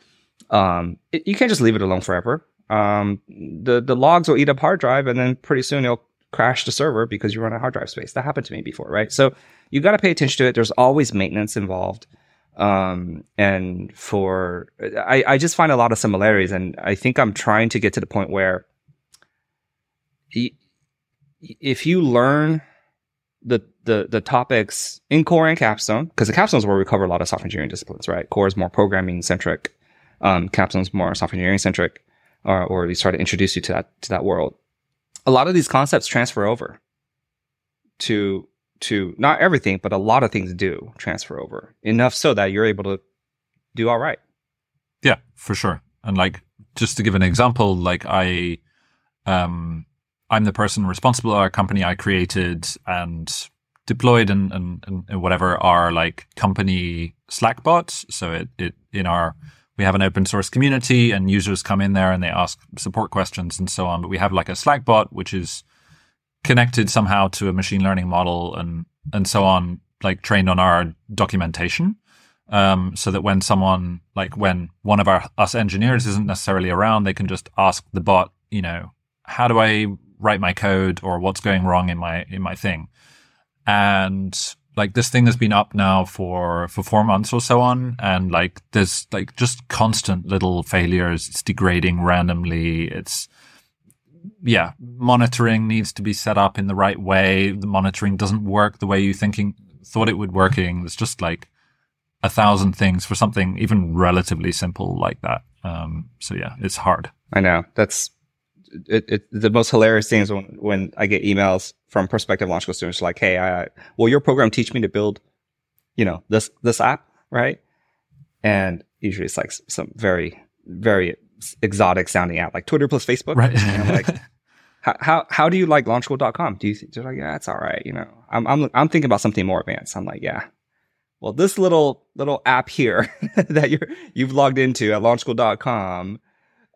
um, it, you can't just leave it alone forever. Um, the the logs will eat up hard drive, and then pretty soon it'll crash the server because you run out of hard drive space. That happened to me before, right? So you got to pay attention to it. There's always maintenance involved. Um, and for, I, I just find a lot of similarities. And I think I'm trying to get to the point where if you learn the, the, the topics in core and capstone, because the capstone is where we cover a lot of software engineering disciplines, right? Core is more programming centric. Um, capstone is more software engineering centric, or, or we try to introduce you to that, to that world a lot of these concepts transfer over to to not everything, but a lot of things do transfer over enough so that you're able to do all right. Yeah, for sure. And like just to give an example, like I um I'm the person responsible our company I created and deployed and, and, and whatever are like company Slack bots. So it, it in our we have an open source community and users come in there and they ask support questions and so on. But we have like a Slack bot, which is connected somehow to a machine learning model and, and so on, like trained on our documentation. Um, so that when someone, like when one of our, us engineers isn't necessarily around, they can just ask the bot, you know, how do I write my code or what's going wrong in my, in my thing? And like this thing has been up now for for four months or so on and like there's like just constant little failures it's degrading randomly it's yeah monitoring needs to be set up in the right way. The monitoring doesn't work the way you thinking thought it would working. There's just like a thousand things for something even relatively simple like that. Um so yeah it's hard. I know. That's it, it, the most hilarious thing is when, when I get emails from prospective launch school students like, Hey, I, will your program teach me to build, you know, this, this app? Right. And usually it's like some very, very exotic sounding app like Twitter plus Facebook. Right. And I'm like, [laughs] how, how, how do you like launchschool.com? Do you, th- they're like, yeah, that's all right. You know, I'm, I'm, I'm thinking about something more advanced. I'm like, yeah, well, this little, little app here [laughs] that you're, you've logged into at launchschool.com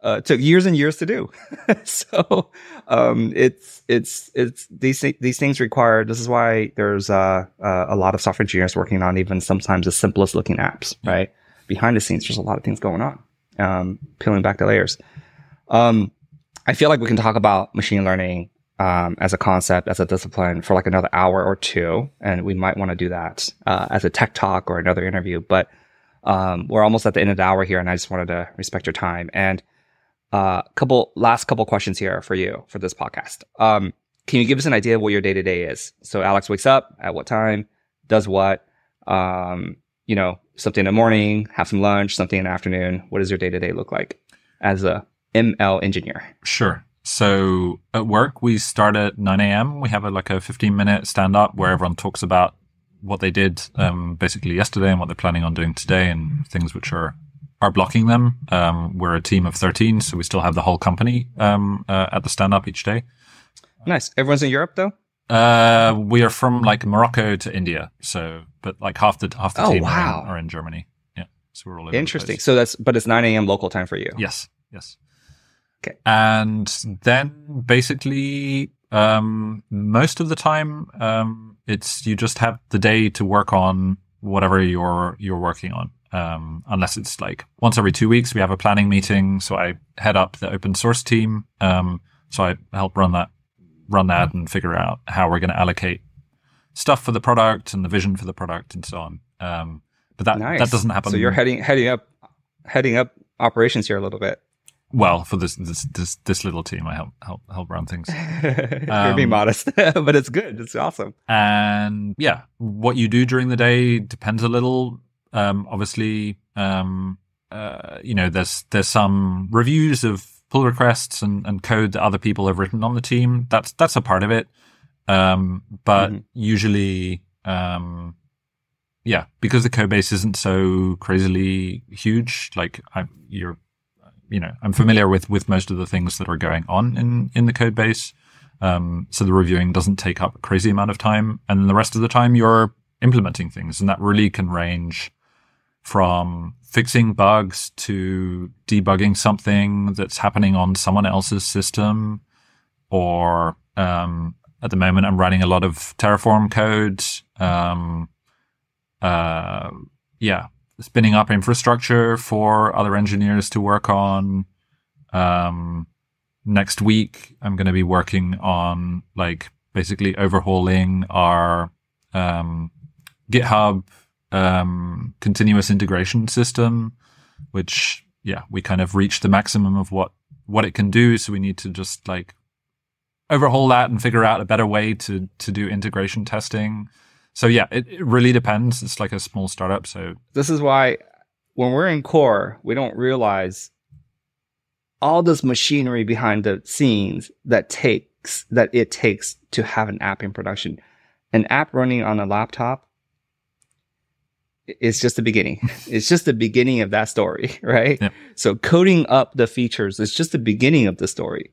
uh, took years and years to do. [laughs] so um, it's it's it's these these things require. This is why there's uh, uh, a lot of software engineers working on even sometimes the simplest looking apps. Right behind the scenes, there's a lot of things going on. Um, peeling back the layers. Um, I feel like we can talk about machine learning um, as a concept, as a discipline for like another hour or two, and we might want to do that uh, as a tech talk or another interview. But um, we're almost at the end of the hour here, and I just wanted to respect your time. And a uh, couple last couple questions here for you for this podcast. Um, can you give us an idea of what your day to day is? So Alex wakes up at what time, does what, um, you know, something in the morning, have some lunch, something in the afternoon. What does your day to day look like as a ML engineer? Sure. So at work, we start at 9 a.m. We have a, like a 15 minute stand up where everyone talks about what they did um, basically yesterday and what they're planning on doing today and things which are are blocking them. Um, we're a team of 13, so we still have the whole company um, uh, at the stand up each day. Nice. Everyone's in Europe though? Uh, we are from like Morocco to India. So, but like half the, half the Oh, team wow. are, in, are in Germany. Yeah. So we're all Interesting. So that's but it's 9 a.m. local time for you. Yes. Yes. Okay. And then basically, um, most of the time, um, it's you just have the day to work on whatever you're you're working on. Um, unless it's like once every two weeks, we have a planning meeting. So I head up the open source team. Um, so I help run that, run that, and figure out how we're going to allocate stuff for the product and the vision for the product and so on. Um, but that Nice. that doesn't happen. So you're heading heading up heading up operations here a little bit. well for this this this, this little team. I help help help run things. [laughs] you're being Um, modest, [laughs] but it's good. It's awesome. and yeah, what you do during the day depends a little. Um, obviously, um, uh, you know, there's there's some reviews of pull requests and, and code that other people have written on the team. That's that's a part of it. Um, but Mhm. usually, um, yeah, because the code base isn't so crazily huge, like I, you're, you know, I'm familiar with with most of the things that are going on in in the code base. Um, so the reviewing doesn't take up a crazy amount of time. And then the rest of the time you're implementing things. And that really can range from fixing bugs to debugging something that's happening on someone else's system. Or, um, at the moment, I'm writing a lot of Terraform code. Um, uh, yeah, spinning up infrastructure for other engineers to work on. Um, next week i'm going to be working on like basically overhauling our um, github um, continuous integration system which yeah we kind of reached the maximum of what what it can do so we need to just like overhaul that and figure out a better way to to do integration testing so yeah it, it really depends it's like a small startup so This is why when we're in core, we don't realize all this machinery behind the scenes that takes that it takes to have an app in production. An app running on a laptop is just the beginning. [laughs] it's just the beginning of that story, [laughs] right? Yeah. So coding up the features is just the beginning of the story.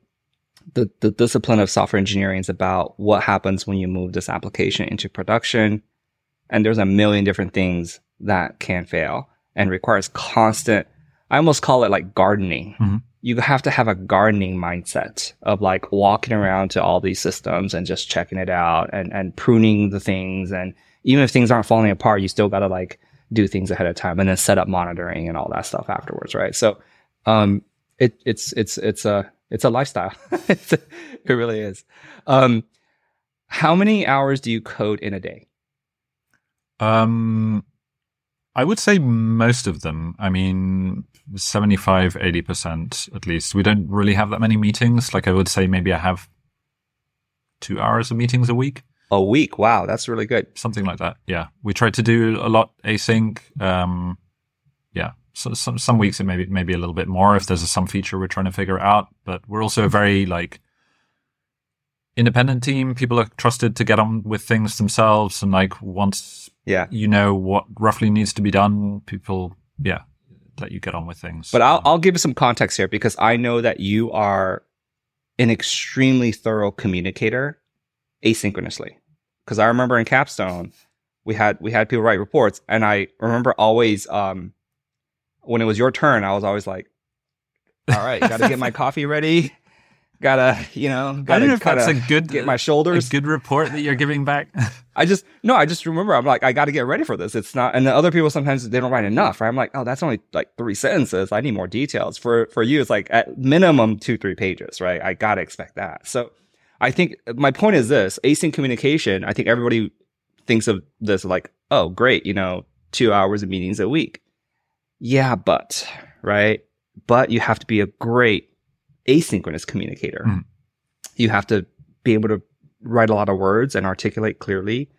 The the discipline of software engineering is about what happens when you move this application into production. And there's a million different things that can fail and requires constant I almost call it like gardening. Mhm. You have to have a gardening mindset of like walking around to all these systems and just checking it out and, and pruning the things. And even if things aren't falling apart, you still got to like do things ahead of time and then set up monitoring and all that stuff afterwards. Right. So, um, it, it's, it's, it's a, it's a lifestyle. [laughs] It's a- it really is. Um, how many hours do you code in a day? Um, I would say most of them. I mean, 75, 80% at least. We don't really have that many meetings. Like I would say maybe I have two hours of meetings a week, A week. Wow. That's really good. something like that. Yeah. We try to do a lot async. Um, yeah. So some, some weeks it may be, maybe a little bit more if there's some feature we're trying to figure out, but we're also a very like independent team. People are trusted to get on with things themselves. And like once Yeah. you know what roughly needs to be done, people, yeah, let you get on with things. But I'll, Um, I'll give you some context here because I know that you are an extremely thorough communicator asynchronously. Because I remember in Capstone, we had we had people write reports, and I remember always um, when it was your turn, I was always like, [laughs] all right, got to get my coffee ready. Gotta, you know, gotta I don't know if that's a good get my shoulders. a good report that you're giving back. [laughs] I just no, I just remember I'm like, I got to get ready for this. It's not, and the other people sometimes they don't write enough. Right? I'm like, oh, that's only like three sentences. I need more details. For for you, it's like at minimum two three pages. Right? I gotta expect that. So I think my point is this: async communication. I think everybody thinks of this like, oh, great, you know, two hours of meetings a week. Yeah, but right, but you have to be a great asynchronous communicator. Mhm. You have to be able to write a lot of words and articulate clearly,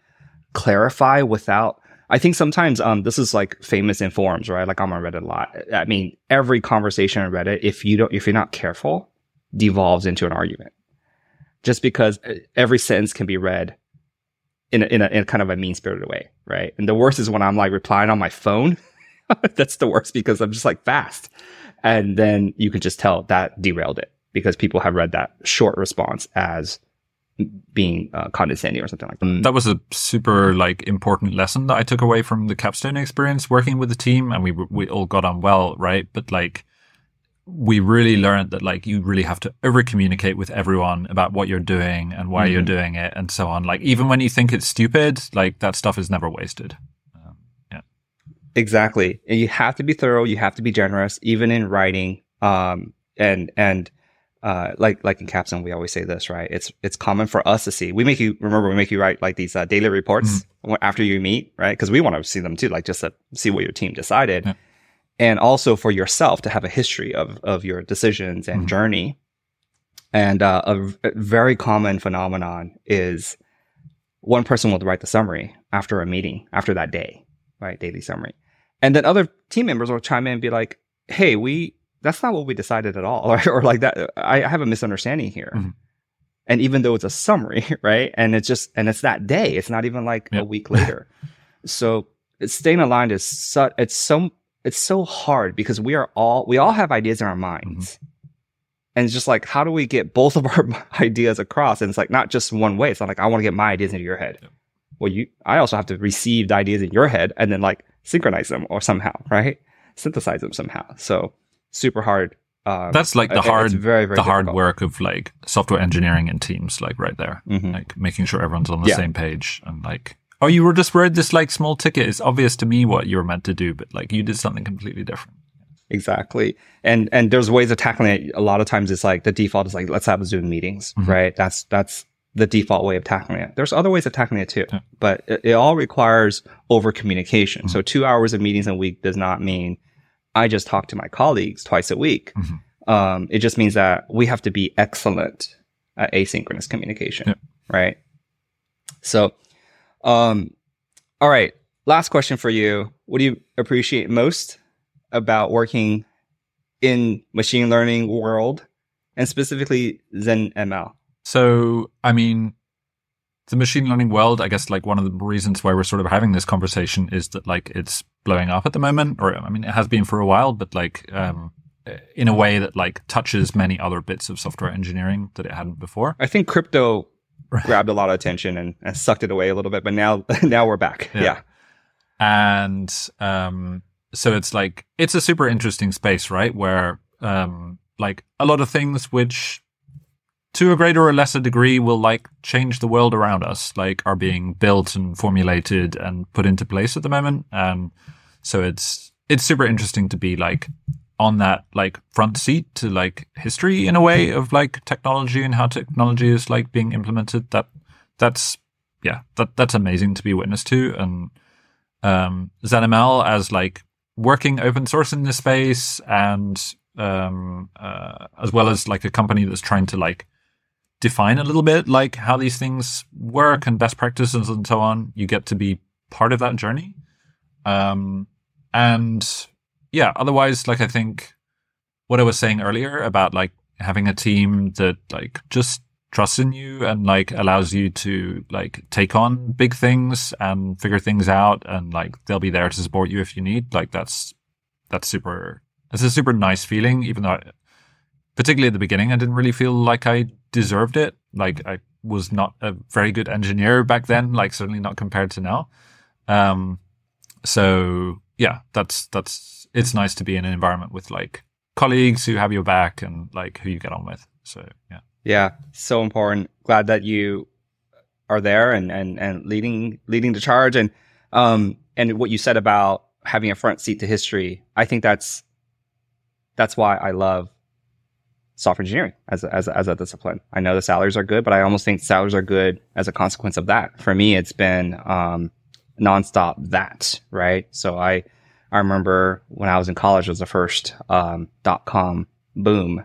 clarify without. I think sometimes um this is like famous in forums, right? Like I'm on Reddit a lot. I mean, every conversation on Reddit, if you don't, if you're not careful, devolves into an argument. Just because uh, every sentence can be read in a, in a, in kind of a mean spirited way, right? And the worst is when I'm like replying on my phone. [laughs] That's the worst because I'm just like fast. And then you can just tell that derailed it because people have read that short response as being uh, condescending or something like that. that was a super like important lesson that I took away from the capstone experience working with the team, and we we all got on well, right? But like we really learned that like you really have to over communicate with everyone about what you're doing and why you're Mhm. doing it and so on. Like even when you think it's stupid, like that stuff is never wasted. Exactly. And you have to be thorough. You have to be generous, even in writing. Um, and, and, uh, like, like in Capstone, we always say this, right? It's, it's common for us to see. We make you, remember, we make you write like these, uh, daily reports Mm-hmm. after you meet, right? Cause we want to see them too, like just to see what your team decided. Yeah. And also for yourself to have a history of, of your decisions and Mhm. journey. And, uh, a, a very common phenomenon is one person will write the summary after a meeting, after that day, right? Daily summary. And then other team members will chime in and be like, Hey, we, that's not what we decided at all. [laughs] Or, or like that. I, I have a misunderstanding here. Mhm. And even though it's a summary, [laughs] right? And it's just, and it's that day. It's not even like Yeah. a week later. [laughs] so staying aligned is so, it's so, it's so hard because we are all, we all have ideas in our minds. And it's just like, how do we get both of our ideas across? And it's like, not just one way. It's not like, I want to get my ideas into your head. Yep. Well, you, I also have to receive the ideas in your head and then like synchronize them or somehow, right? Synthesize them somehow. So super hard. Um, That's like the hard, very, very the hard work of like software engineering and teams, like right there, Mhm. like making sure everyone's on the Yeah. same page and like, oh, you were just read this like small ticket. It's obvious to me what you were meant to do, but like you did something completely different. Exactly. And and there's ways of tackling it. A lot of times it's like the default is like let's have Zoom meetings, Mhm. right? That's that's the default way of tackling it. There's other ways of tackling it too, but it, it all requires over communication. Mhm. So two hours of meetings a week does not mean I just talk to my colleagues twice a week. Mhm. Um, it just means that we have to be excellent at asynchronous communication, Yeah. right? So, um, all right. Last question for you. What do you appreciate most about working in machine learning world and specifically ZenML? So, I mean, the machine learning world, I guess, like one of the reasons why we're sort of having this conversation is that like it's blowing up at the moment, or I mean, it has been for a while, but like, um, in a way that like touches many other bits of software engineering that it hadn't before. I think crypto [laughs] grabbed a lot of attention and, and sucked it away a little bit, but now [laughs] now we're back. Yeah. Yeah. and um so it's like it's a super interesting space right where um like a lot of things which to a greater or lesser degree will like change the world around us like are being built and formulated and put into place at the moment. And so it's it's super interesting to be like on that like front seat to like history in a way of like technology and how technology is like being implemented. That that's yeah that that's amazing to be witness to. And um, ZenML as like working open source in this space and um, uh, as well as like a company that's trying to like define a little bit like how these things work and best practices and so on. You get to be part of that journey. Um, and yeah, otherwise, like I think what I was saying earlier about like having a team that like just trusts in you and like allows you to like take on big things and figure things out and like they'll be there to support you if you need like that's that's super it's a super nice feeling even though I, particularly at the beginning i didn't really feel like i deserved it like i was not a very good engineer back then like certainly not compared to now um so yeah that's that's it's nice to be in an environment with like colleagues who have your back and like who you get on with. So yeah. Yeah, so important. Glad that you are there and and and leading leading the charge and um and what you said about having a front seat to history. I think that's that's why I love software engineering as a, as a, as a discipline. I know the salaries are good, but I almost think salaries are good as a consequence of that. For me, it's been um, nonstop that right. So I I remember when I was in college was the first um, dot com boom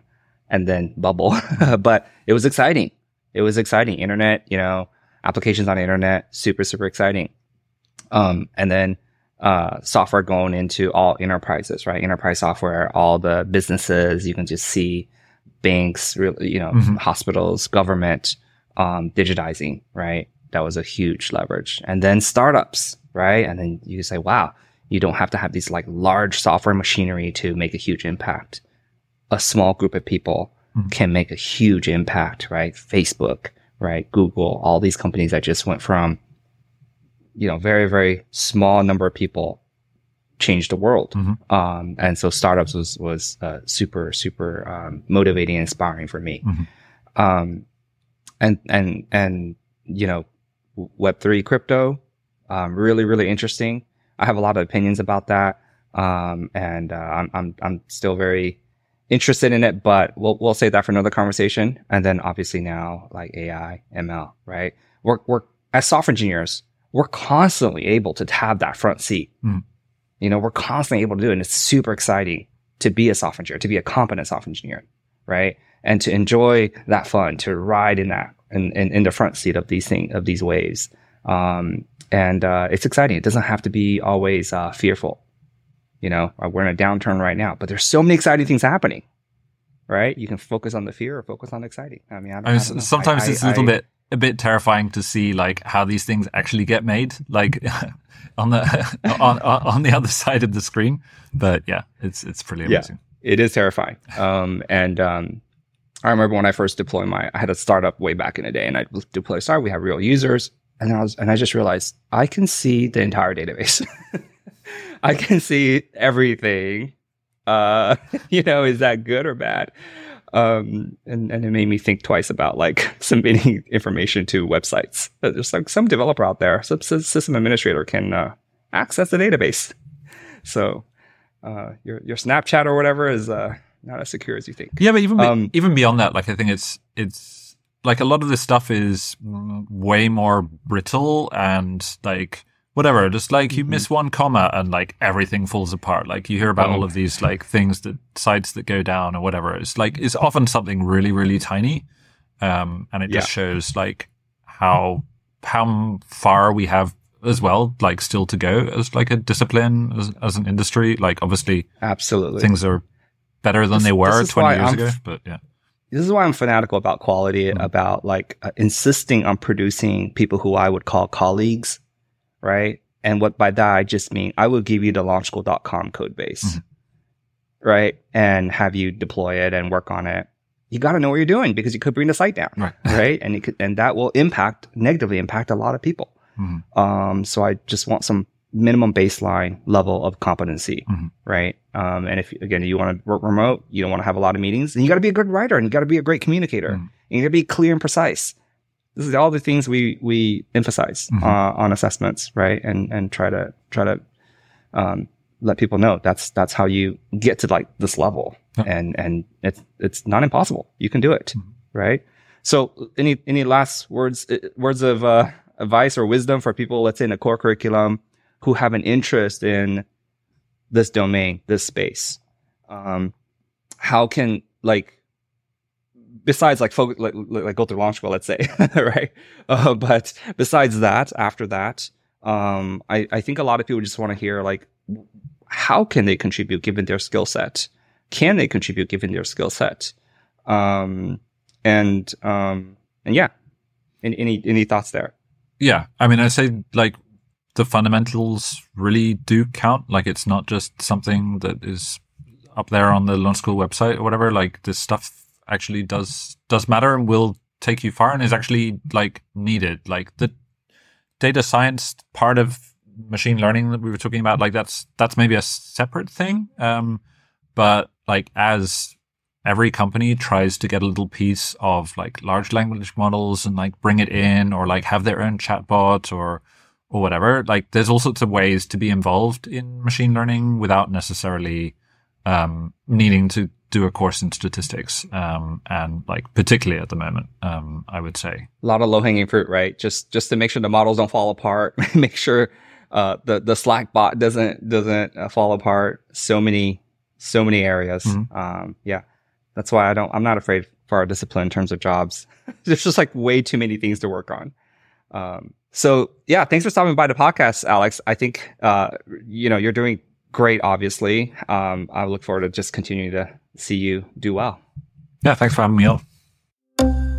and then bubble, [laughs] but it was exciting. It was exciting. Internet, you know, applications on the internet, super super exciting. Um, and then uh, software going into all enterprises, right? Enterprise software, all the businesses, you can just see banks, you know, mm-hmm. hospitals, government, um, digitizing, right? That was a huge leverage. And then startups, right? And then you say, wow, you don't have to have these like large software machinery to make a huge impact. A small group of people mm-hmm. can make a huge impact, right? Facebook, right? Google, all these companies that just went from, you know, very, very small number of people change the world. Mm-hmm. Um, and so startups was, was, uh, super, super, um, motivating and inspiring for me. Mm-hmm. Um, and, and, and, you know, Web3 crypto, um, really, really interesting. I have a lot of opinions about that. Um, and, uh, I'm, I'm, I'm still very interested in it, but we'll, we'll save that for another conversation. And then obviously now like AI, ML, right? We're, we're, as software engineers, we're constantly able to have that front seat. Mm you know, we're constantly able to do it. And it's super exciting to be a software engineer, to be a competent software engineer, right? And to enjoy that fun, to ride in that, in, in, in the front seat of these things, of these waves. Um, and, uh, it's exciting. It doesn't have to be always, uh, fearful. You know, uh, we're in a downturn right now, but there's so many exciting things happening, right? You can focus on the fear or focus on the exciting. I mean, I, don't, I mean, I sometimes I, it's a little bit, a bit terrifying to see like how these things actually get made. Like [laughs] on the [laughs] on on the other side of the screen. But yeah, it's it's pretty amazing. Yeah, it is terrifying. Um, and um, I remember when I first deployed my, I had a startup way back in the day, and I deployed start. We have real users, and I was, and I just realized I can see the entire database. [laughs] I can see everything. Uh, you know, is that good or bad? Um, and, and it made me think twice about like [laughs] submitting information to websites. There's like some developer out there, some system administrator can uh, access the database. So uh, your your Snapchat or whatever is uh, not as secure as you think. Yeah, but even um, even beyond that, like I think it's it's like a lot of this stuff is way more brittle and like whatever. Just like you mm-hmm. miss one comma and like everything falls apart. Like you hear about all of these like things that sites that go down or whatever. It's like it's often something really really tiny, um, and it just shows like how how far we have as well, like still to go as like a discipline as, as an industry. Like obviously, absolutely, things are better than this, they were twenty years I'm, ago. But yeah. This is why I'm fanatical about quality, mm-hmm. about like uh, insisting on producing people who I would call colleagues right? And what by that I just mean I will give you the launchschool.com code base, mm-hmm. right? And have you deploy it and work on it. You got to know what you're doing because you could bring the site down, right? [laughs] right? And could, and that will impact negatively impact a lot of people. Mm-hmm. Um, so I just want some minimum baseline level of competency, mm-hmm. right? Um, and if again you want to work remote, you don't want to have a lot of meetings, and you got to be a good writer and you got to be a great communicator. Mm-hmm. And you got to be clear and precise this is all the things we we emphasize mm-hmm. uh, on assessments, right? And and try to try to um, let people know that's that's how you get to like this level, yeah. and and it's it's not impossible. You can do it, mm-hmm. right? So, any any last words uh, words of uh, advice or wisdom for people, let's say in a core curriculum, who have an interest in this domain, this space? Um, how can like besides like like, like go through launch school, let's say, [laughs] right? Uh, but besides that, after that, um, I, I think a lot of people just want to hear like, how can they contribute given their skill set? Can they contribute given their skill set? Um, and, um, and yeah, any, any, any thoughts there? Yeah. I mean, I say like the fundamentals really do count. Like it's not just something that is up there on the launch school website or whatever. Like this stuff actually does does matter and will take you far and is actually like needed. Like the data science part of machine learning that we were talking about, like that's that's maybe a separate thing. Um, but like as every company tries to get a little piece of like large language models and like bring it in or like have their own chatbot or or whatever. Like there's all sorts of ways to be involved in machine learning without necessarily um, needing to do a course in statistics. Um, and like particularly at the moment, um, I would say a lot of low hanging fruit, right? Just just to make sure the models don't fall apart, [laughs] make sure uh, the the Slack bot doesn't doesn't uh, fall apart. So many so many areas. Mm-hmm. Um, yeah, that's why I don't. I'm not afraid for our discipline in terms of jobs. [laughs] There's just like way too many things to work on. Um, so yeah, thanks for stopping by the podcast, Alex. I think uh, you know you're doing great. Obviously, um, I look forward to just continuing to see you do well. Yeah, thanks for having me on.